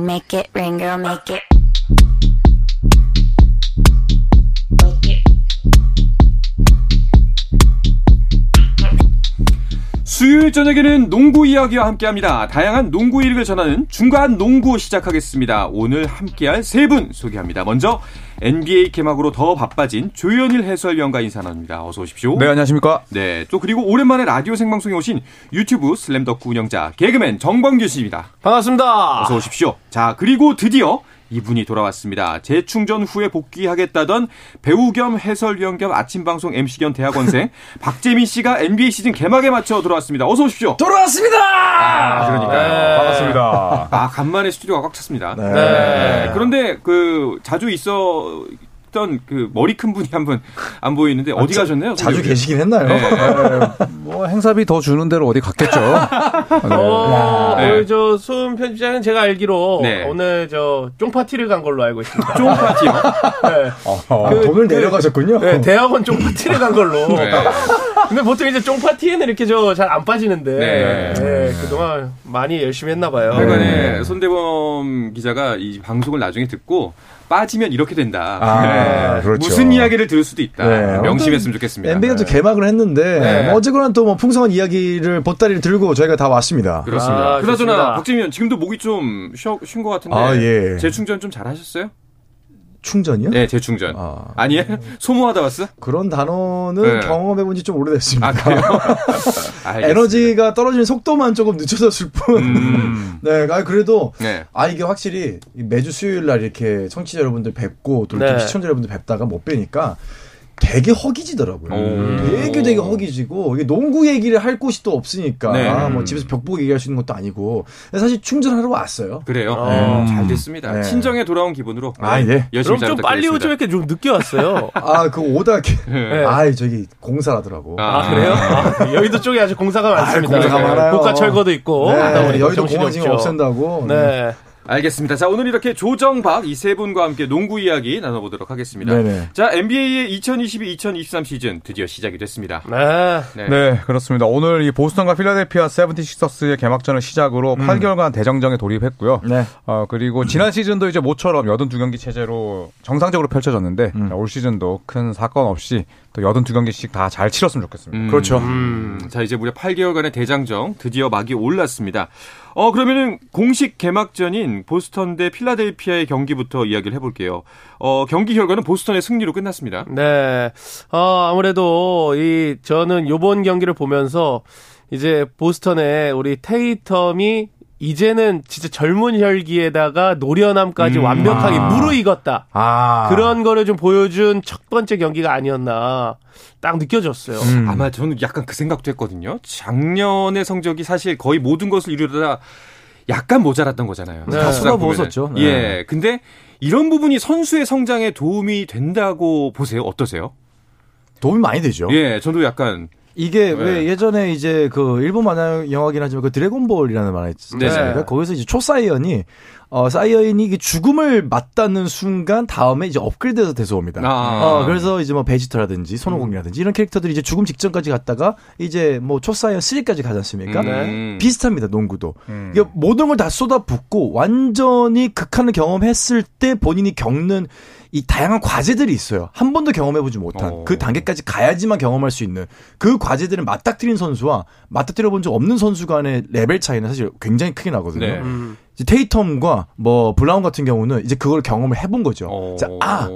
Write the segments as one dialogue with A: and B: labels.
A: make it rain, girl, make it.
B: 수요일 저녁에는 농구 이야기와 함께합니다. 다양한 농구 이력을 전하는 중간 농구 시작하겠습니다. 오늘 함께할 세 분 소개합니다. 먼저 NBA 개막으로 더 바빠진 조현일 해설위원과 인사 나눕니다. 어서 오십시오.
C: 네, 안녕하십니까.
B: 네, 또 그리고 오랜만에 라디오 생방송에 오신 유튜브 슬램덕구 운영자 개그맨 정범규 씨입니다.
D: 반갑습니다.
B: 어서 오십시오. 자, 그리고 드디어 이분이 돌아왔습니다. 재충전 후에 복귀하겠다던 배우 겸 해설위원 겸 아침 방송 MC 겸 대학원생 박재민 씨가 NBA 시즌 개막에 맞춰 돌아왔습니다. 어서 오십시오.
D: 돌아왔습니다.
B: 아, 그러니까요.
C: 반갑습니다.
B: 아, 간만에 스튜디오가 꽉 찼습니다.
D: 네.
B: 네. 그런데 그 자주 있어 그 머리 큰 분이 한 분 안 보이는데 어디 가셨나요?
E: 자주? 계시긴 했나요?
C: 네, 뭐 행사비 더 주는 대로 어디 갔겠죠.
D: 어,
B: 네.
D: 오늘 저 수은 편집장은 제가 알기로
B: 네.
D: 오늘 저 쫑파티를 간 걸로 알고 있습니다.
B: 쫑 파티요.
D: 네.
E: 아,
D: 그-
E: 돈을
D: 그-
E: 내려가셨군요.
D: 네, 대학원 쫑파티를 간 걸로.
B: 네.
D: 근데 보통 이제 쫑파티에는 이렇게 저 잘 안 빠지는데
B: 네.
D: 네, 그동안 많이 열심히 했나 봐요.
B: 하여간에 손대범 기자가 이 방송을 나중에 듣고 빠지면 이렇게 된다.
E: 아,
B: 네.
E: 그렇죠.
B: 무슨 이야기를 들을 수도 있다.
E: 네.
B: 명심했으면 좋겠습니다.
E: NBA가 또 개막을 했는데
B: 네.
E: 뭐 어쨌거나 또 뭐 풍성한 이야기를 보따리를 들고 저희가 다 왔습니다.
B: 그렇습니다.
D: 아,
B: 그나저나
D: 좋습니다.
B: 박재민 의원 지금도 목이 좀쉰것 같은데
E: 아, 예.
B: 재충전 좀 잘하셨어요?
E: 충전이요?
B: 네, 재충전.
E: 아.
B: 아니에요? 소모하다 왔어?
E: 그런 단어는
B: 네.
E: 경험해본 지 좀 오래됐습니다.
B: 아.
E: 에너지가 떨어지는 속도만 조금 늦춰졌을 뿐.
B: 음.
E: 네, 아 그래도
B: 네.
E: 아 이게 확실히 매주 수요일 날 이렇게 청취자 여러분들 뵙고 또 이렇게
D: 네.
E: 시청자 여러분들 뵙다가 못 뵈니까 되게 허기지더라고요.
B: 오.
E: 되게 되게 허기지고 이게 농구 얘기를 할 곳이 또 없으니까
B: 네.
E: 뭐 집에서 벽보고 얘기할 수 있는 것도 아니고 사실 충전하러 왔어요.
B: 그래요.
D: 어.
B: 잘 됐습니다.
E: 네.
B: 친정에 돌아온 기분으로
E: 아,
B: 네,
E: 예.
B: 열심히
D: 그럼 잘좀 빨리. 왜 이렇게 좀 늦게 왔어요?
E: 아 그 오다
B: 네.
E: 아 저기 공사라더라고.
B: 아,
D: 아, 그래요? 아, 여의도 쪽에 아주 공사가 많습니다.
E: 공사가
D: 네.
E: 많아요.
D: 고가 철거도 있고.
E: 네, 여의도 공항 지금. 없앤다고.
D: 네.
B: 알겠습니다. 자, 오늘 이렇게 조정박 이 세 분과 함께 농구 이야기 나눠보도록 하겠습니다.
E: 네네.
B: 자, NBA의 2022-2023 시즌 드디어 시작이 됐습니다.
D: 네.
B: 네.
C: 네, 그렇습니다. 오늘 이 보스턴과 필라델피아 세븐티식서스의 개막전을 시작으로 8개월간 대정정에 돌입했고요.
E: 네.
C: 어, 그리고 지난 시즌도 이제 모처럼 82경기 체제로 정상적으로 펼쳐졌는데 자, 올 시즌도 큰 사건 없이 또 82경기씩 다 잘 치렀으면 좋겠습니다.
B: 음,
E: 그렇죠.
B: 음, 자, 이제 무려 8개월간의 대장정 드디어 막이 올랐습니다. 어, 그러면은 공식 개막전인 보스턴 대 필라델피아의 경기부터 이야기를 해볼게요. 어, 경기 결과는 보스턴의 승리로 끝났습니다.
D: 네. 어, 아무래도 이 저는 요번 경기를 보면서 이제 보스턴의 우리 테이텀이 이제는 진짜 젊은 혈기에다가 노련함까지
B: 음,
D: 완벽하게
E: 아.
D: 무르익었다.
E: 아
D: 그런 거를 좀 보여준 첫 번째 경기가 아니었나 딱 느껴졌어요.
E: 음.
B: 아마 저는 약간 그 생각도 했거든요. 작년의 성적이 사실 거의 모든 것을 이루다 약간 모자랐던 거잖아요.
D: 네.
B: 다
E: 쏟아부었었죠. 네.
B: 예. 근데 이런 부분이 선수의 성장에 도움이 된다고 보세요. 어떠세요?
E: 도움이 많이 되죠.
B: 예, 저도 약간
E: 이게
B: 네.
E: 왜 예전에 이제 그 일본 만화 영화긴 하지만 그 드래곤볼이라는 만화 있지
B: 네.
E: 거기서 이제 초사이언이 어 사이언이 이게 죽음을 맞닿는 순간 다음에 이제 업그레이드가 돼서 옵니다.
B: 아.
E: 어 그래서 이제 뭐 베지터라든지 손오공이라든지 이런 캐릭터들이 이제 죽음 직전까지 갔다가 이제 뭐 초사이언 3까지 가지 않습니까?
B: 음.
E: 비슷합니다 농구도.
C: 음.
E: 이게 모든 걸 다 쏟아붓고 완전히 극한을 경험했을 때 본인이 겪는 이 다양한 과제들이 있어요. 한 번도 경험해보지 못한
B: 어.
E: 그 단계까지 가야지만 경험할 수 있는 그 과제들을 맞닥뜨린 선수와 맞닥뜨려 본 적 없는 선수 간의 레벨 차이는 사실 굉장히 크게 나거든요.
B: 네.
D: 음.
E: 이제 테이텀과 뭐 브라운 같은 경우는 이제 그걸 경험을 해본 거죠.
B: 어.
E: 자, 아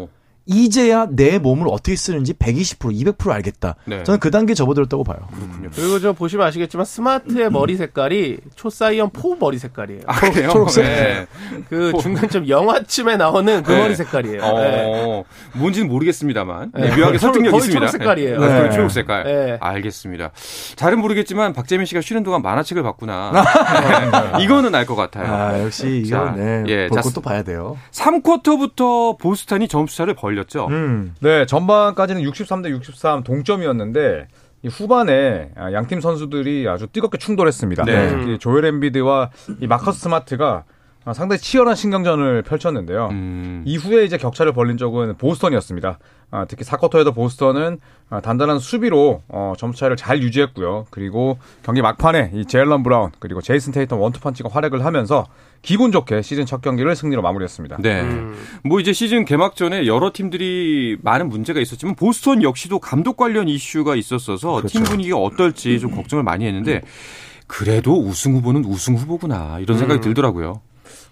E: 이제야 내 몸을 어떻게 쓰는지 120% 200% 알겠다.
B: 네.
E: 저는 그 단계 접어들었다고 봐요.
D: 그리고 저 보시면 아시겠지만 스마트의 머리 색깔이 초사이언 four 머리 색깔이에요.
B: 아, 그래요?
E: 초록색?
B: 네.
D: 그 중간쯤 영화쯤에 나오는 그
B: 네.
D: 머리 색깔이에요. 네.
B: 어, 뭔지는 모르겠습니다만 네,
D: 네.
B: 묘하게 설득력
D: 거의
B: 있습니다.
D: 초록 색깔이에요.
B: 네. 아,
E: 네.
B: 거의 초록 색깔.
D: 네.
B: 알겠습니다. 잘은 모르겠지만 박재민 씨가 쉬는 동안 만화책을 봤구나. 네. 이거는 알 것 같아요.
E: 아, 역시
B: 자,
E: 이건 네,
B: 예,
E: 볼
B: 자,
E: 것도 봐야 돼요.
B: 3쿼터부터 보스턴이 점수차를 벌 렸죠.
E: 음.
C: 네, 전반까지는 63대 63 동점이었는데 이 후반에 아, 양팀 선수들이 아주 뜨겁게 충돌했습니다.
B: 네.
C: 특히 조엘 엠비드와 이 마커스 스마트가 아, 상당히 치열한 신경전을 펼쳤는데요.
B: 음.
C: 이후에 이제 격차를 벌린 적은 보스턴이었습니다. 아, 특히 4쿼터에도 보스턴은 아, 단단한 수비로 어, 점수 차이를 잘 유지했고요. 그리고 경기 막판에 이 제일런 브라운 그리고 제이슨 테이턴 원투펀치가 활약을 하면서 기분 좋게 시즌 첫 경기를 승리로 마무리했습니다.
B: 네. 뭐 이제 시즌 개막 전에 여러 팀들이 많은 문제가 있었지만 보스턴 역시도 감독 관련 이슈가 있었어서 팀 분위기가 어떨지 좀 걱정을 많이 했는데 그래도 우승 후보는 우승 후보구나 이런 생각이 들더라고요.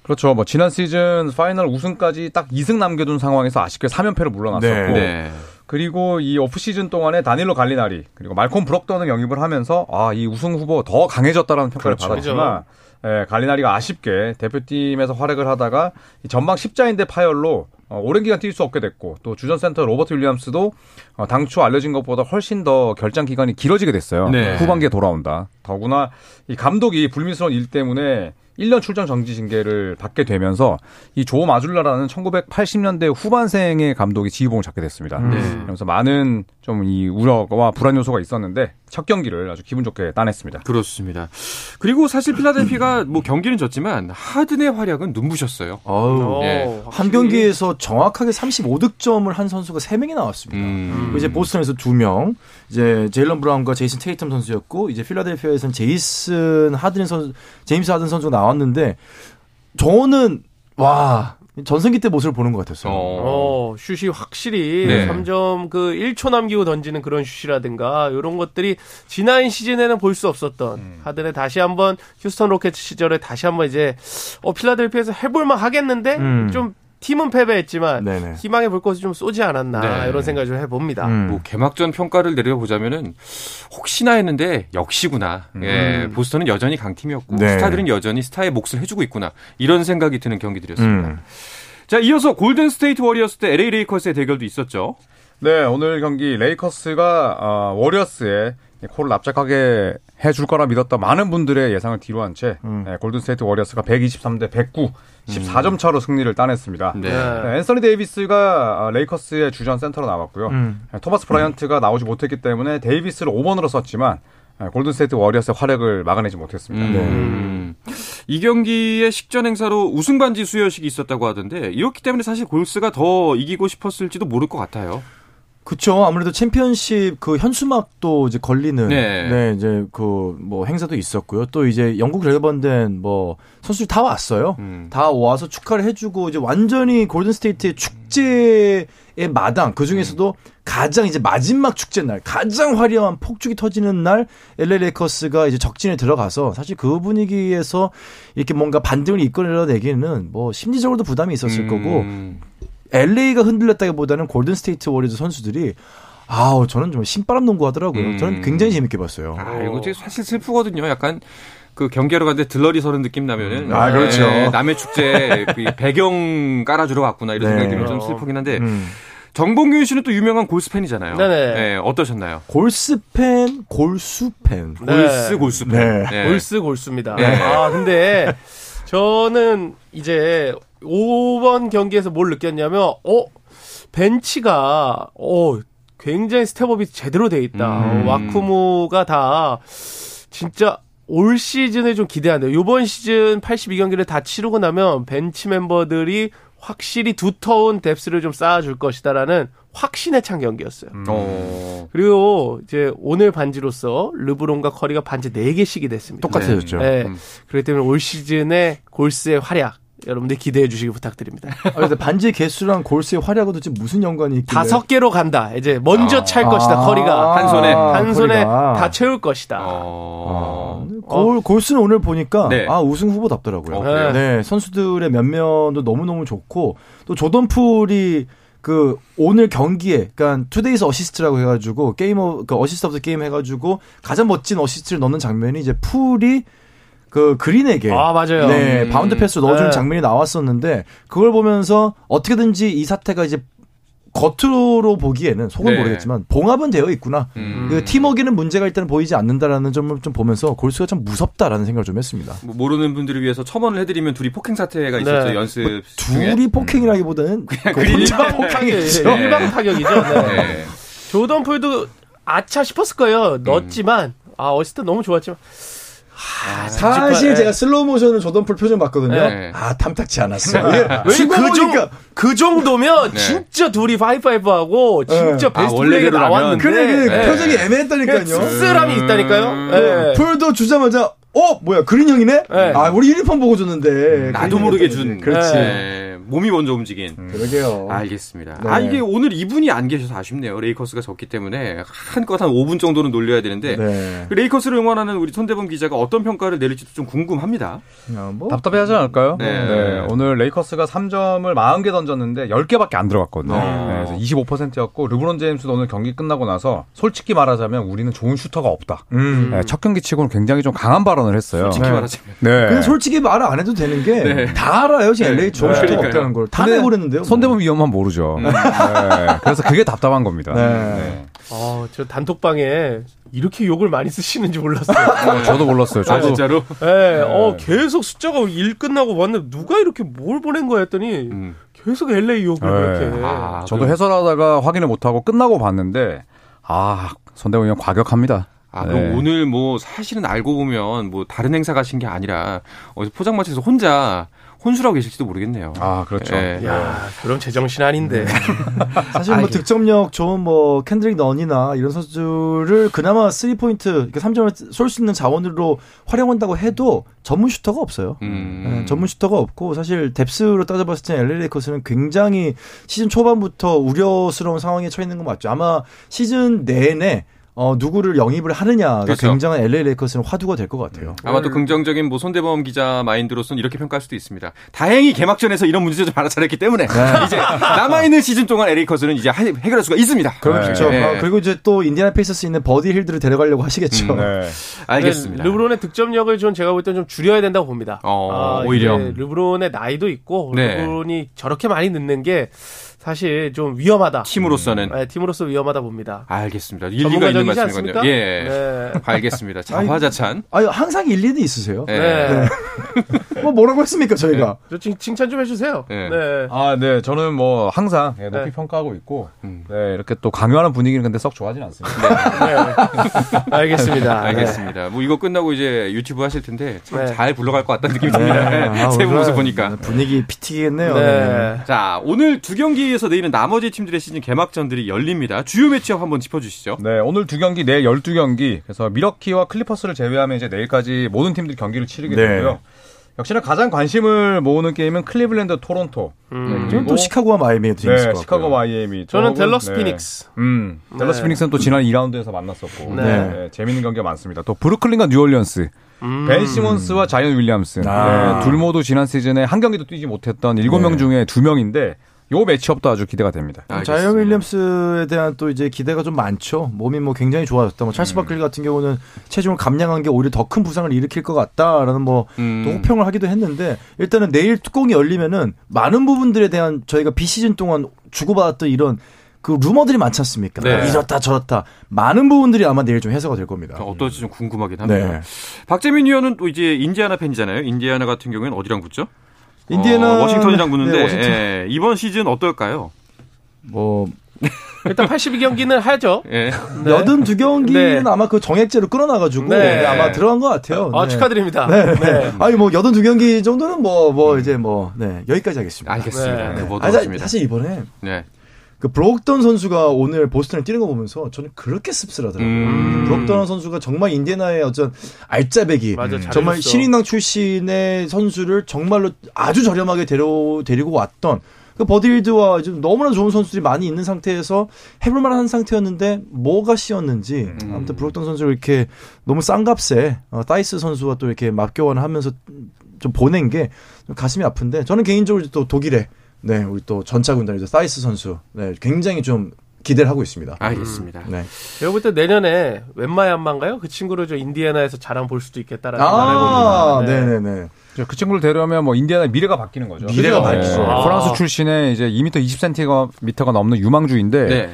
C: 그렇죠. 뭐 지난 시즌 final 우승까지 딱 2승 남겨둔 상황에서 아쉽게 3연패를 물러났었고
E: 네.
B: 네.
C: 그리고 이 off season 동안에 다닐로 갈리나리 그리고 말콤 브록던을 영입을 하면서 아 이 우승 후보 더 강해졌다라는 평가를
E: 그렇죠.
C: 받았지만 예, 갈리나리가 아쉽게 대표팀에서 활약을 하다가 이 전방 십자인대 파열로 어, 오랜 기간 뛸 수 없게 됐고 또 주전 센터 로버트 윌리엄스도 어, 당초 알려진 것보다 훨씬 더 결장 기간이 길어지게 됐어요.
B: 네.
C: 후반기에 돌아온다. 더구나 이 감독이 불미스러운 일 때문에 1년 출전 정지 징계를 받게 되면서 이조 마줄라라는 1980년대 후반생의 감독이 지휘봉을 잡게 됐습니다.
B: 네.
C: 그러면서 많은 좀 이 우려와 불안 요소가 있었는데 첫 경기를 아주 기분 좋게 따냈습니다.
B: 그렇습니다. 그리고 사실 필라델피가 뭐 경기는 졌지만 하든의 활약은 눈부셨어요.
E: 어우.
B: 예.
D: 어,
E: 한. 경기에서 정확하게 35득점을 한 선수가 3명이 나왔습니다.
B: 음.
E: 이제 보스턴에서 2명, 이제 제일런 브라운과 제이슨 테이텀 선수였고, 이제 필라델피아에서는 제이슨 하든 선수, 제임스 하든 선수가 나왔는데, 저는, 와, 전성기 때 모습을 보는 것 같았어요.
B: 어.
D: 어, 슛이 확실히
B: 네.
D: 3점 그 1초 남기고 던지는 그런 슛이라든가 이런 것들이 지난 시즌에는 볼 수 없었던
B: 음.
D: 하든의 다시 한번 휴스턴 로켓츠 시절에 다시 한번 이제 어 필라델피아에서 해볼만 하겠는데
E: 음.
D: 좀 팀은 패배했지만
E: 네네.
D: 희망의 불꽃이 좀 쏘지 않았나
B: 네.
D: 이런 생각을 좀 해봅니다.
E: 음.
B: 뭐 개막전 평가를 내려보자면은 혹시나 했는데 역시구나. 예, 보스턴은 여전히 강팀이었고
E: 네.
B: 스타들은 여전히 스타의 몫을 해주고 있구나. 이런 생각이 드는 경기들이었습니다.
E: 음.
B: 자, 이어서 골든 스테이트 워리어스 대 LA 레이커스의 대결도 있었죠.
C: 네, 오늘 경기 레이커스가 어, 워리어스에 코를 납작하게 해줄 거라 믿었던 많은 분들의 예상을 뒤로 한 채
E: 음.
C: 네, 골든스테이트 워리어스가 123대 109, 14점 차로 승리를 따냈습니다.
B: 네.
C: 네, 앤서니 데이비스가 어, 레이커스의 주전 센터로 나왔고요.
E: 음.
C: 네, 토마스 브라이언트가 나오지 못했기 때문에 데이비스를 5번으로 썼지만 네, 골든스테이트 워리어스의 활약을 막아내지 못했습니다.
B: 음. 이 경기의 식전 행사로 우승 반지 수여식이 있었다고 하던데 이렇기 때문에 사실 골스가 더 이기고 싶었을지도 모를 것 같아요.
E: 그쵸. 아무래도 챔피언십 그 현수막도 이제 걸리는
B: 네.
E: 네, 이제 그 뭐 행사도 있었고요. 또 이제 영구 결번된 뭐 선수들이 다 왔어요.
B: 음.
E: 다 와서 축하를 해주고 이제 완전히 골든 스테이트의 축제의 마당 그 중에서도 가장 이제 마지막 축제 날 가장 화려한 폭죽이 터지는 날 LA 레이커스가 이제 적진에 들어가서 사실 그 분위기에서 이렇게 뭔가 반등을 이끌어내기는 뭐 심리적으로도 부담이 있었을 거고
B: 음.
E: LA가 흔들렸다기보다는 골든 스테이트 워리어즈 선수들이 아우 저는 좀 신바람 농구 하더라고요.
B: 음.
E: 저는 굉장히 재밌게 봤어요.
B: 아, 이거 되게 사실 슬프거든요. 약간 그 경기하러 갔는데 들러리 서는 느낌 나면은
E: 아, 그렇죠.
B: 예, 남의 축제 그 배경 깔아주러 갔구나 이런
E: 네.
B: 생각이 들면 좀 슬프긴 한데
E: 음.
B: 정봉균 씨는 또 유명한 골스 팬이잖아요.
D: 네네.
B: 예, 어떠셨나요?
E: 골스 팬, 골수 팬.
D: 네.
B: 골스 골스 팬.
E: 네.
B: 예.
D: 골스 골수입니다.
B: 네.
D: 아 근데 저는 이제 요번 경기에서 뭘 느꼈냐면 어 벤치가 어 굉장히 step up이 제대로 돼 있다.
B: 음.
D: 어, 와쿠무가 다 진짜 올 시즌에 좀 기대하네요. 이번 시즌 82경기를 다 치르고 나면 벤치 멤버들이 확실히 두터운 뎁스를 좀 쌓아줄 것이다라는 확신에 찬 경기였어요.
B: 어.
D: 그리고 이제 오늘 반지로서 르브론과 커리가 반지 4개씩이 됐습니다.
E: 똑같아졌죠.
D: 네.
B: 음.
D: 그렇기 때문에 올 시즌에 골스의 활약 여러분들 기대해 주시기 부탁드립니다.
E: 아, 근데 반지 개수랑 골스의 활약은 지금 무슨 연관이 있길래?
D: 다섯 개로 간다. 이제 먼저
B: 아.
D: 찰 것이다. 커리가
B: 한 손에.
D: 한 손에
E: 커리가.
D: 다 채울 것이다.
B: 어.
E: 아, 골, 골스는 오늘 보니까
B: 네.
E: 아 우승 후보답더라고요.
B: 어, 그래요?
E: 네, 선수들의 면면도 너무 너무 좋고 또 조던 풀이 그 오늘 경기에 그러니까 today's assist라고 해가지고 게이머 그 어시스트 오브 더 게임 해가지고 가장 멋진 어시스트를 넣는 장면이 이제 풀이 그 그린에게
D: 아, 맞아요.
E: 네
B: 음.
E: 바운드 패스 넣어주는
D: 네.
E: 장면이 나왔었는데 그걸 보면서 어떻게든지 이 사태가 이제 겉으로 보기에는 속은
B: 네.
E: 모르겠지만 봉합은 되어 있구나.
B: 음.
E: 그 팀워크에는 문제가 일단 보이지 않는다라는 점을 좀 보면서 골스가 참 무섭다라는 생각을 좀 했습니다.
B: 뭐 모르는 분들을 위해서 첨언을 해드리면 둘이 폭행 사태가 있었죠
D: 네.
B: 연습 중에.
E: 둘이 폭행이라기보다는 그
B: 그린
E: 혼자
D: 일방
E: 폭행이죠.
D: 일방 타격이죠. 네.
B: 네.
D: 조던 풀도 아차 싶었을 거예요. 넣었지만 아 어시스트 너무 좋았지만
E: 사실
D: 예.
E: 제가 슬로우 모션을 조던풀 표정 봤거든요.
B: 네.
E: 아 탐탁치 않았어. 이걸
D: 왜
E: 줬어
D: 그, 정,
E: 보니까
D: 그 정도면
B: 네.
D: 진짜 둘이 하이파이브 하고 진짜
B: 아,
D: 베스트 플레이가
B: 원래대로라면.
D: 나왔는데
E: 그래 그
D: 예.
E: 표정이 애매했다니까요.
D: 씁쓸함이 있다니까요.
B: 음.
D: 예.
E: 풀도 주자마자 어 뭐야 그린 형이네?
D: 네.
E: 아 우리 유니폼 보고 줬는데
B: 나도 모르게 준.
E: 그렇지.
B: 네, 몸이 먼저 움직인.
E: 그러게요.
B: 알겠습니다.
E: 네.
B: 아 이게 오늘 이분이 안 계셔서 아쉽네요. 레이커스가 졌기 때문에 한껏 한 5분 정도는 놀려야 되는데
E: 네.
B: 그 레이커스를 응원하는 우리 손대범 기자가 어떤 평가를 내릴지도 좀 궁금합니다.
E: 어, 뭐
C: 답답해하지 않을까요?
B: 네.
C: 오늘 레이커스가 3점을 40개 던졌는데 10개밖에 안 들어갔거든요.
B: 어.
C: 네, 그래서 25%였고 르브론 제임스도 오늘 경기 끝나고 나서 솔직히 말하자면 우리는 좋은 슈터가 없다.
E: 음.
C: 네, 첫 경기 치고는 굉장히 좀 강한 발언을 했어요.
B: 솔직히
E: 네.
B: 말하자면.
C: 네.
E: 근데 솔직히 말 안 해도 되는 게 다 알아요. 지금 LA 좋은
B: 네.
E: 슈터가
B: 그러니까요.
E: 없다는 걸. 다
C: 근데
E: 내버렸는데요. 뭐.
C: 손대범 위원만 모르죠. 네. 그래서 그게 답답한 겁니다.
E: 네.
D: 어, 저 단톡방에 이렇게 욕을 많이 쓰시는지 몰랐어요.
C: 어, 저도 몰랐어요.
B: 아
C: 저도
B: 진짜로?
D: 예, 어, 계속 숫자가 일 끝나고 봤는데 누가 이렇게 뭘 보낸 거야 했더니
B: 음.
D: 계속 LA 욕을
C: 네.
D: 이렇게.
B: 아,
C: 저도 해설하다가 확인을 못하고 끝나고 봤는데 아 손대범 위원 과격합니다.
B: 아, 그럼
C: 네.
B: 오늘 뭐 사실은 알고 보면 뭐 다른 행사 가신 게 아니라 어디서 포장마차에서 혼자 혼술하고 계실지도 모르겠네요.
C: 아 그렇죠.
B: 예.
D: 야, 그럼 제정신 아닌데.
E: 사실 뭐 득점력 좋은 뭐 캔드릭 넌이나 이런 선수를 그나마 3 포인트, 3점을 쏠 수 있는 자원으로 활용한다고 해도 전문 슈터가 없어요.
B: 음.
E: 예, 전문 슈터가 없고 사실 depth로 따져봤을 때 LA 레이커스는 굉장히 시즌 초반부터 우려스러운 상황에 처해 있는 건 맞죠. 아마 시즌 내내 어, 누구를 영입을 하느냐가
B: 그렇죠.
E: 굉장한 LA 레이커스는 화두가 될 것 같아요.
B: 아마도 긍정적인 뭐 손대범 기자 마인드로서는 이렇게 평가할 수도 있습니다. 다행히 개막전에서 이런 문제점 하나 잘했기 때문에 이제 남아 있는 시즌 동안 레이커스는 이제 해- 해결할 수가 있습니다.
E: 그렇죠.
B: 네.
E: 아, 그리고 이제 또 인디애나 페이서스 있는 버디 힐드를 데려가려고 하시겠죠.
C: 네.
B: 알겠습니다.
D: 르브론의 득점력을 좀 제가 볼 땐 좀 줄여야 된다고 봅니다.
B: 어,
D: 아,
B: 오히려.
D: 이제 르브론의 나이도 있고
B: 네.
D: 르브론이 저렇게 많이 넣는 게 사실 좀 위험하다.
B: 팀으로서는
D: 네, 팀으로서 위험하다 봅니다.
B: 알겠습니다. 일리가 있는 말씀이군요. 예.
D: 네.
B: 알겠습니다. 자화자찬.
E: 아니, 항상 일리는 있으세요.
B: 예.
D: 네.
E: 뭐 뭐라고 했습니까, 저희가?
D: 저 칭, 칭찬 좀 해주세요.
B: 네.
D: 네.
C: 아, 네. 저는 뭐 항상 예, 높이
D: 네.
C: 평가하고 있고
B: 음.
C: 네, 이렇게 또 강요하는 분위기는 근데 썩 좋아하진 않습니다.
D: 네. 알겠습니다.
B: 알겠습니다. 뭐 이거 끝나고 이제 유튜브 하실 텐데 참
D: 네.
B: 잘 굴러갈 것 같다는 느낌이 듭니다.
E: 아,
B: 세분
E: 오늘
B: 모습 보니까.
E: 분위기 피튀겠네요.
D: 네.
E: 네.
B: 자, 오늘 두 경기에서 내일은 나머지 팀들의 시즌 개막전들이 열립니다. 주요 매치업 한번 짚어주시죠.
C: 네, 오늘 두 경기, 내일 12경기. 그래서 밀워키와 클리퍼스를 제외하면 이제 내일까지 모든 팀들이 경기를 치르게
E: 네.
C: 되고요. 역시나 가장 관심을 모으는 게임은 클리블랜드 토론토.
D: 음.
E: 지금 또 시카고와 마이애미도 재밌을
C: 네,
E: 것
C: 시카고
E: 같고요.
C: 마이애미.
D: 저는 댈러스
C: 네.
D: 피닉스.
C: 음, 댈러스
D: 네.
C: 피닉스는 또 지난 2라운드에서 만났었고.
D: 네.
C: 네. 재밌는 경기가 많습니다. 또 브루클린과 뉴올리언스.
D: 음.
C: 벤 시몬스와 자이언 윌리엄슨.
E: 아.
C: 네, 둘 모두 지난 시즌에 한 경기도 뛰지 못했던 7명
E: 네.
C: 중에 2명인데 요 매치업도 아주 기대가 됩니다.
B: 알겠습니다.
E: 자이언 윌리엄스에 대한 또 이제 기대가 좀 많죠. 몸이 뭐 굉장히 좋아졌다. 뭐 찰스 바클리 같은 경우는 체중을 감량한 게 오히려 더 큰 부상을 일으킬 것 같다라는 뭐
B: 음.
E: 또 호평을 하기도 했는데 일단은 내일 뚜껑이 열리면은 많은 부분들에 대한 저희가 비시즌 동안 주고받았던 이런 그 루머들이 많지 않습니까?
B: 네.
E: 이렇다 저렇다 많은 부분들이 아마 내일 좀 해소가 될 겁니다.
B: 어떨지 좀 궁금하긴 합니다.
E: 네.
B: 박재민 위원은 또 이제 인디아나 팬이잖아요. 인디아나 같은 경우에는 어디랑 붙죠?
E: 인디애나
B: 어, 워싱턴이랑 붙는데
E: 네, 워싱턴.
B: 예, 이번 시즌 어떨까요?
E: 뭐
D: 일단 82경기는 하죠.
B: 예.
D: 네.
E: 여든 두 경기는
D: 네.
E: 아마 그 정액제로 끌어놔가지고
D: 네.
E: 네, 아마 들어간 것 같아요.
D: 아,
E: 네.
D: 축하드립니다.
E: 네.
D: 네.
E: 아니 뭐 여든 두 경기 정도는 뭐뭐 이제 뭐 네, 여기까지 하겠습니다.
B: 알겠습니다.
D: 네.
B: 네, 들었습니다.
E: 사실 이번에
B: 네.
E: 그 브록던 선수가 오늘 보스턴을 뛰는 거 보면서 저는 그렇게 씁쓸하더라고요.
B: 음.
E: 브록던 선수가 정말 인디애나의 어떤 알짜배기,
D: 맞아.
E: 정말 신인왕 출신의 선수를 정말로 아주 저렴하게 데려 데리고 왔던 그 버디힐드와 좀 너무나 좋은 선수들이 많이 있는 상태에서 해볼 만한 상태였는데 뭐가 씌었는지
B: 음.
E: 아무튼 브록던 선수를 이렇게 너무 싼 값에 어, 타이스 선수와 또 이렇게 맞교환을 하면서 좀 보낸 게 좀 가슴이 아픈데 저는 개인적으로 또 독일의 네 우리 또 전차 군단이죠 타이스 선수 네 굉장히 좀 기대를 하고 있습니다.
B: 알겠습니다.
E: 네.
D: 제가 볼때 내년에 웬반야마인가요? 그 친구를 저 인디애나에서 자랑 볼 수도 있겠다라는
E: 아,
D: 생각을 해봅니다.
E: 네네네.
C: 그 친구를 데려오면 뭐 인디아나의 미래가 바뀌는 거죠.
E: 미래가
C: 네.
E: 바뀌죠.
D: 아.
C: 프랑스 출신의 이제 2m 20cm가 미터가 넘는 유망주인데
B: 네.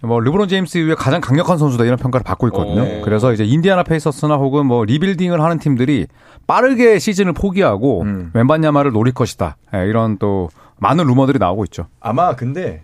C: 뭐 르브론 제임스 이후에 가장 강력한 선수다 이런 평가를 받고 있거든요.
B: 오.
C: 그래서 이제 인디아나 페이서스나 혹은 뭐 리빌딩을 하는 팀들이 빠르게 시즌을 포기하고
E: 음.
C: 웬반야마를 노릴 것이다. 예, 이런 또 많은 루머들이 나오고 있죠.
E: 아마 근데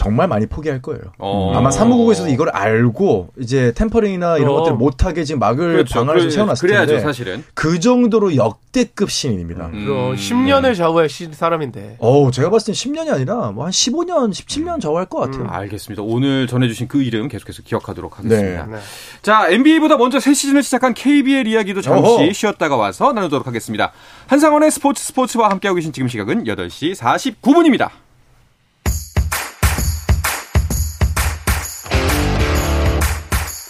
E: 정말 많이 포기할 거예요.
B: 어.
E: 아마 사무국에서도 이걸 알고 이제 템퍼링이나 이런
D: 어.
E: 것들을 못하게 지금 막을
B: 그렇죠.
E: 방안을 좀
B: 그래-
E: 세워놨을
B: 그래야죠,
E: 텐데
B: 사실은.
E: 그 정도로 역대급 신인입니다.
B: 음.
D: 그럼 10년을 좌우할 시- 사람인데.
E: 어우, 제가 봤을 땐 10년이 아니라 뭐 한 15년, 17년 저할 것 같아요.
B: 알겠습니다. 오늘 전해주신 그 이름 계속해서 기억하도록 하겠습니다.
D: 네.
B: 자, NBA보다 먼저 새 시즌을 시작한 KBL 이야기도 잠시
E: 어허.
B: 쉬었다가 와서 나누도록 하겠습니다. 한상원의 스포츠 스포츠와 함께하고 계신 지금 시각은 8시 49분입니다.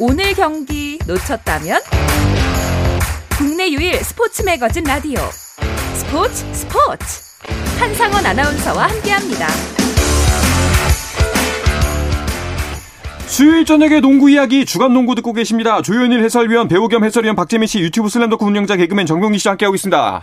F: 오늘 경기 놓쳤다면 국내 유일 스포츠 매거진 라디오 스포츠 스포츠 한상원 아나운서와 함께합니다.
B: 수요일 저녁에 농구 이야기 주간 농구 듣고 계십니다. 조현일 해설위원, 배우 겸 해설위원 박재민 씨, 유튜브 슬램더크 운영자 개그맨 정경기 씨와 함께하고 있습니다.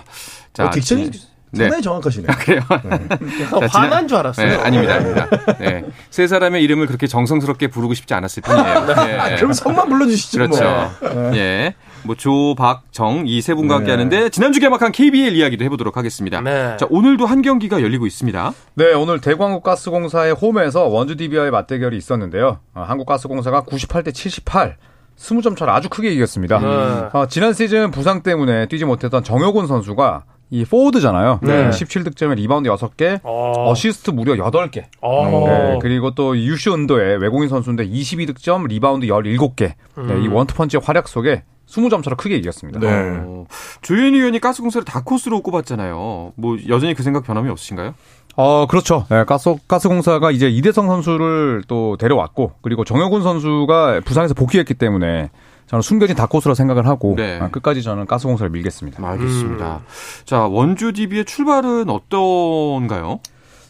B: 자,
E: 어, 딕션이
B: 지-
E: 상당히 정확하시네요.
B: 그래요. 자, 지난-
D: 화난 줄 알았어요.
B: 네, 아닙니다, 아닙니다. 네. 세 사람의 이름을 그렇게 정성스럽게 부르고 싶지 않았을 뿐이에요. 네.
E: 그럼 성만 불러주시죠.
B: 그렇죠.
E: 뭐.
B: 예. 뭐, 조, 박, 정, 이 세 분과
E: 네.
B: 함께 하는데, 지난주 개막한 KBL 이야기도 해보도록 하겠습니다.
D: 네.
B: 자, 오늘도 한 경기가 열리고 있습니다.
C: 네, 오늘 대광국가스공사의 홈에서 원주 DB와의 맞대결이 있었는데요. 어, 한국가스공사가 98대 78, 20점 차로 아주 크게 이겼습니다.
D: 네.
C: 어, 지난 시즌 부상 때문에 뛰지 못했던 정효근 선수가 이 포워드잖아요.
D: 네.
C: 17득점에 리바운드 6개,
D: 어.
C: 어시스트 무려 8개.
D: 어.
C: 네, 그리고 또 유슈 은도예 외국인 선수인데 22득점, 리바운드 17개. 네, 이 원투펀치의 활약 속에 20점 차로 크게 이겼습니다.
E: 네.
B: 어, 조현일 위원이 가스공사를 다크호스로 꼽았잖아요. 뭐, 여전히 그 생각 변함이 없으신가요?
C: 어, 그렇죠. 네, 가스, 가스공사가 이제 이대성 선수를 또 데려왔고, 그리고 정효근 선수가 부상에서 복귀했기 때문에 저는 숨겨진 다크호스라 생각을 하고,
B: 네.
C: 아, 끝까지 저는 가스공사를 밀겠습니다.
B: 알겠습니다. 자, 원주 DB의 출발은 어떤가요?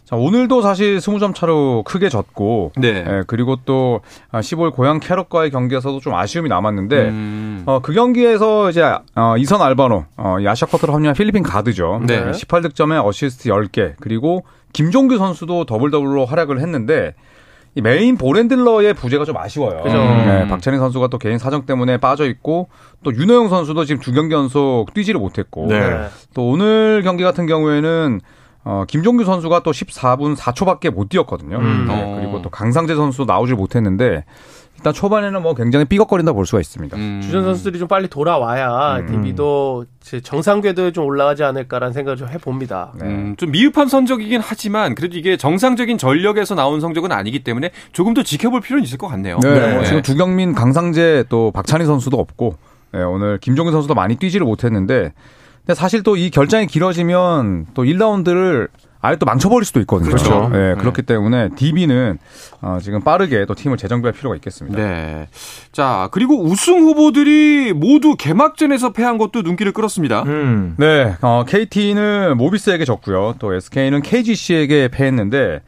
C: 자, 오늘도 사실 20점 차로 크게 졌고,
B: 네.
C: 예, 그리고 또 15일 고양 캐롯과의 경기에서도 좀 아쉬움이 남았는데,
B: 음,
C: 어, 그 경기에서 이제 어, 이선 알바노, 어, 이 아시아 쿼터로 합류한 필리핀 가드죠.
B: 네.
C: 18득점에 어시스트 10개, 그리고 김종규 선수도 double double로 활약을 했는데 이 메인 ball handler의 부재가 좀 아쉬워요.
D: 그죠.
C: 네, 박찬희 선수가 또 개인 사정 때문에 빠져 있고 또 윤호영 선수도 지금 두 경기 연속 뛰지를 못했고
E: 네.
C: 또 오늘 경기 같은 경우에는 어, 김종규 선수가 또 14분 4초밖에 못 뛰었거든요.
D: 음.
C: 네,
B: 어.
C: 그리고 또 강상재 선수도 나오질 못했는데 일단 초반에는 뭐 굉장히 삐걱거린다 볼 수가 있습니다.
B: 음.
D: 주전 선수들이 좀 빨리 돌아와야 DB도 제 정상 궤도에 좀 올라가지 않을까라는 생각을 좀 해봅니다.
B: 음, 좀 미흡한 성적이긴 하지만 그래도 이게 정상적인 전력에서 나온 성적은 아니기 때문에 조금 더 지켜볼 필요는 있을 것 같네요.
C: 네, 뭐
B: 네.
C: 지금 두경민, 강상재 또 박찬희 선수도 없고 네, 오늘 김종규 선수도 많이 뛰지를 못했는데 근데 사실 또 이 결장이 길어지면 또 1라운드를 아예 또 망쳐버릴 수도 있거든요.
B: 그렇죠.
C: 네,
B: 네.
C: 그렇기 때문에 DB는 어, 지금 빠르게 또 팀을 재정비할 필요가 있겠습니다.
B: 네. 자, 그리고 우승 후보들이 모두 개막전에서 패한 것도 눈길을 끌었습니다.
E: 음.
C: 네, 어, KT는 모비스에게 졌고요. 또 SK는 KGC에게 패했는데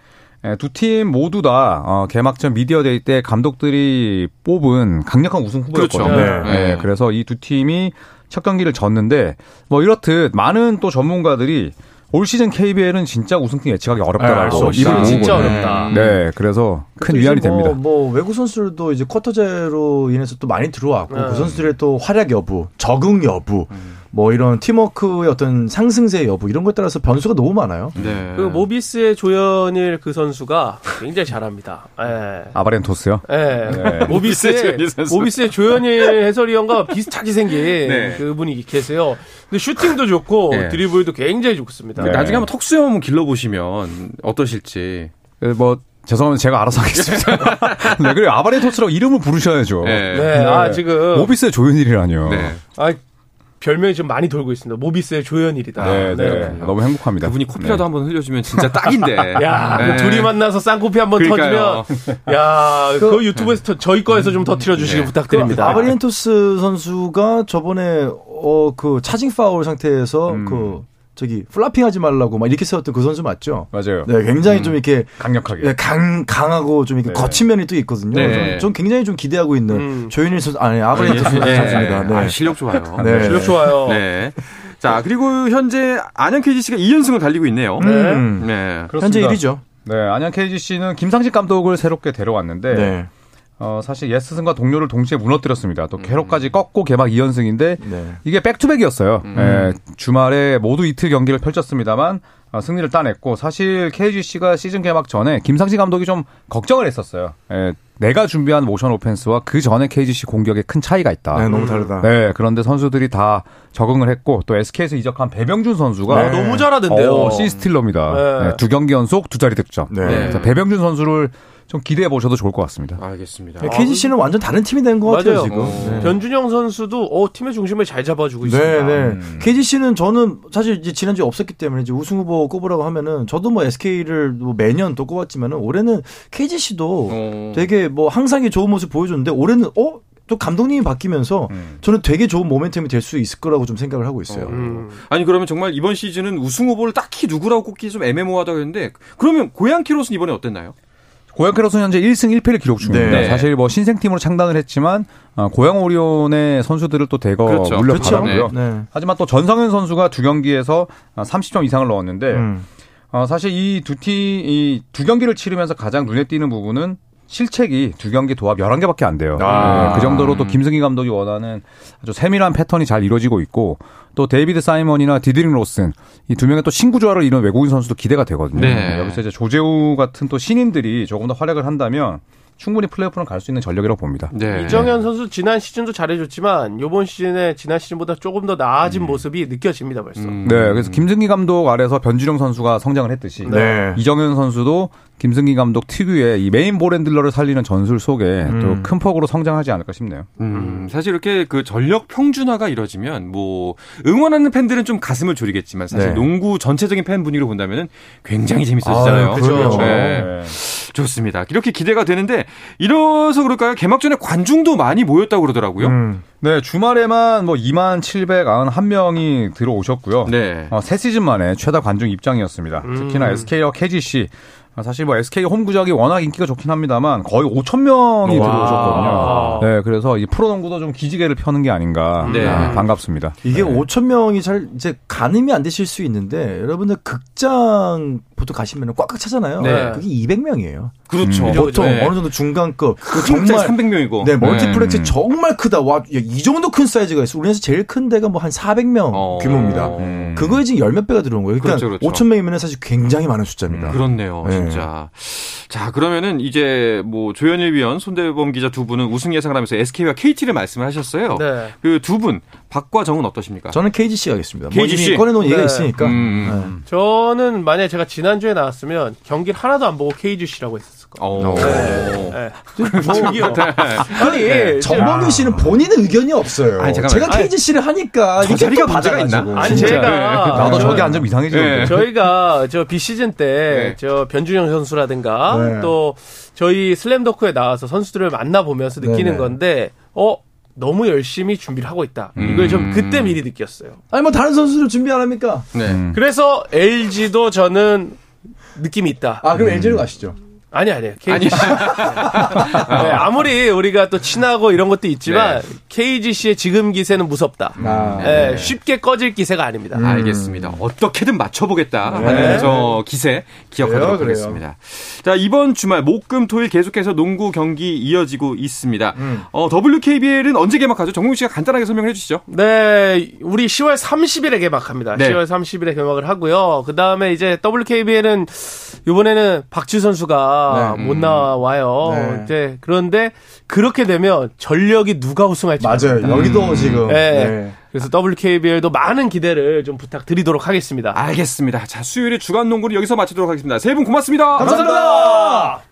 C: 두 팀 모두 다 어, 개막전 미디어데이 때 감독들이 뽑은 강력한 우승 후보였거든요.
B: 그렇죠.
C: 네,
B: 네.
C: 그래서 이 두 팀이 첫 경기를 졌는데 뭐 이렇듯 많은 또 전문가들이 올 시즌 KBL은 진짜 우승팀 예측하기 어렵다라고
E: 아, 어,
C: 입을
E: 이건
D: 진짜. 어렵다.
C: 네, 그래서
E: 큰또
C: 위안이
E: 뭐,
C: 됩니다.
E: 뭐 외국 선수들도 이제 쿼터제로 인해서 또 많이 들어왔고
D: 네.
E: 그 선수들의 또 활약 여부, 적응 여부,
B: 음.
E: 뭐 이런 팀워크의 어떤 상승세 여부 이런 것에 따라서 변수가 너무 많아요.
B: 네.
D: 그 모비스의 조현일 그 선수가 굉장히 잘합니다. 예.
C: 아바렌토스요?
D: 예.
B: 모비스의
D: 모비스의. 모비스의 조현일 해설위원과 비슷하게 생긴
B: 네.
D: 그분이 계세요. 근데 슈팅도 좋고
B: 네.
D: 드리블도 굉장히 좋습니다.
C: 네.
B: 나중에 한번 턱수염 한번 길러 보시면 어떠실지.
C: 네, 뭐 죄송하면 제가 알아서 하겠습니다. 네, 그리고 아바렌토스라고 이름을 부르셔야죠.
B: 네.
D: 네. 아 지금
C: 모비스의 조현일이라뇨.
B: 네.
D: 아 별명이 좀 많이 돌고 있습니다. 모비스의 조현일이다.
C: 네, 네.
B: 그렇군요.
C: 너무 행복합니다.
B: 그분이 코피라도
C: 네.
B: 한번 흘려주면 진짜 딱인데.
D: 야,
B: 네.
D: 그 둘이 만나서 쌍코피 한번
B: 그러니까요.
D: 터지면, 야, 그, 유튜브에서 터- 저희 거에서 좀 터트려 주시기
B: 네.
D: 부탁드립니다.
E: 그 아바리엔토스 선수가 저번에 어 그 차징 파울 상태에서
C: 음.
E: 그 저기 flopping 하지 말라고 막 이렇게 세웠던 그 선수 맞죠?
C: 맞아요.
E: 네, 굉장히 좀 이렇게
C: 강력하게.
E: 네, 강 강하고 좀 이렇게
C: 네.
E: 거친 면이 또 있거든요.
B: 네.
E: 좀 굉장히 좀 기대하고 있는
D: 음.
E: 조현일 선수 아니 아바리엔토스
B: 네.
E: 선수입니다. 네.
B: 아, 실력 좋아요.
E: 네.
D: 실력 좋아요.
B: 네. 자, 그리고 현재 안양 KGC가 2연승을 달리고 있네요.
E: 음.
B: 네.
E: 현재 1위죠.
C: 네, 안양 KGC는 김상식 감독을 새롭게 데려왔는데
E: 네.
C: 어, 사실 예스슨과 동료를 동시에 무너뜨렸습니다. 또 캐롯까지 꺾고 개막 2연승인데
E: 네.
C: 이게 백투백이었어요. 예, 주말에 모두 이틀 경기를 펼쳤습니다만 어, 승리를 따냈고 사실 KGC가 시즌 개막 전에 김상시 감독이 좀 걱정을 했었어요. 예, 내가 준비한 모션 오펜스와 그 전에 KGC 공격에 큰 차이가 있다.
E: 네, 너무 다르다.
C: 네, 그런데 선수들이 다 적응을 했고 또 SK에서 이적한 배병준 선수가
D: 아, 너무 잘하던데요.
C: 어, 시스틸러입니다.
D: 네.
C: 네, 두 경기 연속 두 자리 득점.
E: 네.
C: 배병준 선수를 좀 기대해 보셔도 좋을 것 같습니다.
B: 알겠습니다.
E: 네, KGC는 완전 다른 팀이 된 것 같아요
D: 맞아요.
E: 지금.
B: 어.
E: 네.
D: 변준영 선수도 어, 팀의 중심을 잘 잡아주고
E: 네,
D: 있습니다.
E: 네.
C: 음.
E: KGC는 저는 사실 이제 지난주에 없었기 때문에 이제 우승 후보 꼽으라고 하면은 저도 뭐 SK를 뭐 매년 또 꼽았지만은 올해는 KGC도
B: 어.
E: 되게 뭐 항상의 좋은 모습 보여줬는데 올해는 어? 또 감독님이 바뀌면서
C: 음.
E: 저는 되게 좋은 모멘텀이 될 수 있을 거라고 좀 생각을 하고 있어요.
D: 음.
B: 아니 그러면 정말 이번 시즌은 우승 후보를 딱히 누구라고 꼽기 좀 애매모호하다고 했는데 그러면 고양 키로스는 이번에 어땠나요?
C: 고양 캐럿은 현재 1승 1패를 기록 중입니다.
B: 네.
C: 사실 뭐 신생팀으로 창단을 했지만 어, 고양 오리온의 선수들을 또 대거
B: 그렇죠.
C: 물려받았고요.
E: 네.
C: 하지만 또 전성현 선수가 두 경기에서 30점 이상을 넣었는데
E: 음.
C: 어, 사실 이 두 팀, 이 두 경기를 치르면서 가장 눈에 띄는 부분은 실책이 두 경기 도합 11개밖에 안 돼요.
E: 아.
C: 네, 그 정도로 또 김승기 감독이 원하는 아주 세밀한 패턴이 잘 이루어지고 있고 또 데이비드 사이먼이나 디드릭 로슨 이 두 명의 또 신구 조화를 이룬 외국인 선수도 기대가 되거든요.
B: 네.
C: 여기서 이제 조재우 같은 또 신인들이 조금 더 활약을 한다면 충분히 플레이오프는 갈 수 있는 전력이라고 봅니다.
B: 네.
D: 이정현 선수 지난 시즌도 잘해줬지만 이번 시즌에 지난 시즌보다 조금 더 나아진
C: 음.
D: 모습이 느껴집니다 벌써.
B: 음.
C: 네, 그래서 김승기 감독 아래서 변준형 선수가 성장을 했듯이
E: 네.
C: 이정현 선수도 김승기 감독 특유의 이 메인 볼 핸들러를 살리는 전술 속에
E: 음.
C: 또큰 폭으로 성장하지 않을까 싶네요.
B: 음, 사실 이렇게 그 전력 평준화가 이뤄지면 뭐 응원하는 팬들은 좀 가슴을 졸이겠지만 사실
E: 네.
B: 농구 전체적인 팬 분위기로 본다면은 굉장히 재밌어지잖아요.
E: 아, 그죠.
B: 네.
C: 네.
B: 좋습니다. 이렇게 기대가 되는데 이래서 그럴까요? 개막 전에 관중도 많이 모였다고 그러더라고요.
E: 음.
C: 네, 주말에만 뭐 2만 791명이 들어오셨고요.
B: 네.
C: 어, 새 시즌 만에 최다 관중 입장이었습니다.
D: 음.
C: 특히나 SK와 KGC 아, 사실 뭐 SK 홈 구장이 워낙 인기가 좋긴 합니다만 거의 5천 명이
E: 와.
C: 들어오셨거든요. 네, 그래서 이 프로농구도 좀 기지개를 펴는 게 아닌가
B: 네.
C: 아, 반갑습니다.
E: 이게
C: 네.
E: 5천 명이 잘 이제 가늠이 안 되실 수 있는데 여러분들 극장 보통 가시면 꽉꽉 차잖아요.
B: 네.
E: 그게 200명이에요.
B: 그렇죠.
C: 음.
E: 보통
B: 네.
E: 어느 정도 중간급 그
B: 정말
E: 정말
B: 300명이고.
E: 네, 멀티플렉스
C: 음.
E: 정말 크다. 와, 야, 이 정도 큰 사이즈가 있어. 우리나라에서 제일 큰 데가 뭐 한 400명
B: 어.
E: 규모입니다.
C: 음.
E: 그거에 지금 열 몇 배가 들어온 거예요. 그러니까
B: 그렇죠, 그렇죠.
E: 5천 명이면 사실 굉장히 많은 숫자입니다.
B: 그렇네요,
E: 네.
B: 진짜. 자, 그러면 이제 뭐 조현일 위원, 손대범 기자 두 분은 우승 예상을 하면서 SK와 KT를 말씀을 하셨어요.
D: 네.
B: 그두 분, 박과 정은 어떠십니까?
E: 저는 KGC 하겠습니다.
B: KGC.
E: 뭐 꺼내놓은 얘기가
D: 네.
E: 있으니까.
B: 음.
D: 저는 만약에 제가 지난주에 나왔으면 경기를 하나도 안 보고 KGC라고 했었을 거예요.
B: 어.
D: 네. 저기요.
B: 네.
D: 아니,
E: 네. 정범규 씨는 본인의 의견이 없어요.
B: 아니.
E: 제가 KGC를 하니까
B: 저
E: 이게
B: 자리가
E: 또
B: 문제가
E: 받아가지고.
B: 있나?
D: 아니. 제가
C: 나도
D: 저-
C: 저기 앉으면 이상해지는데.
B: 네.
D: 저희가 저 비시즌 때
B: 네.
D: 저 변준영 선수라든가
E: 네.
D: 또 저희 슬램더크에 나와서 선수들을 만나 보면서 느끼는. 건데 어 너무 열심히 준비를 하고 있다.
B: 음.
D: 이걸 좀 그때 미리 느꼈어요.
E: 아니 뭐 다른 선수들 준비 안 합니까?
B: 네.
C: 음.
D: 그래서 LG도 저는 느낌이 있다.
E: 아 그럼 LG로 가시죠.
D: 아니 아니에요. KGC. 네, 아무리 우리가 또 친하고 이런 것도 있지만 KGC의 지금 기세는 무섭다.
E: 아.
D: 네, 쉽게 꺼질 기세가 아닙니다.
B: 음. 알겠습니다. 어떻게든 맞춰보겠다 하는
E: 네.
B: 저 기세 기억하도록
E: 그래요, 그래요.
B: 하겠습니다. 자 이번 주말 목금 토일 계속해서 농구 경기 이어지고 있습니다.
E: 음.
B: 어, WKBL은 언제 개막하죠? 정국 씨가 간단하게 설명해 주시죠.
D: 네, 우리 10월 30일에 개막합니다.
B: 네.
D: 10월 30일에 개막을 하고요. 그 다음에 이제 WKBL은 이번에는 박지우 선수가
E: 네.
D: 못 나와요.
E: 네.
D: 이제 그런데 그렇게 되면 전력이 누가 우승할지
E: 맞아요.
D: 모릅니다.
E: 여기도 지금.
D: 네.
E: 네.
D: 그래서 WKBL도 많은 기대를 좀 부탁드리도록 하겠습니다.
B: 알겠습니다. 자 수요일에 주간 농구를 여기서 마치도록 하겠습니다. 세 분 고맙습니다.
E: 감사합니다.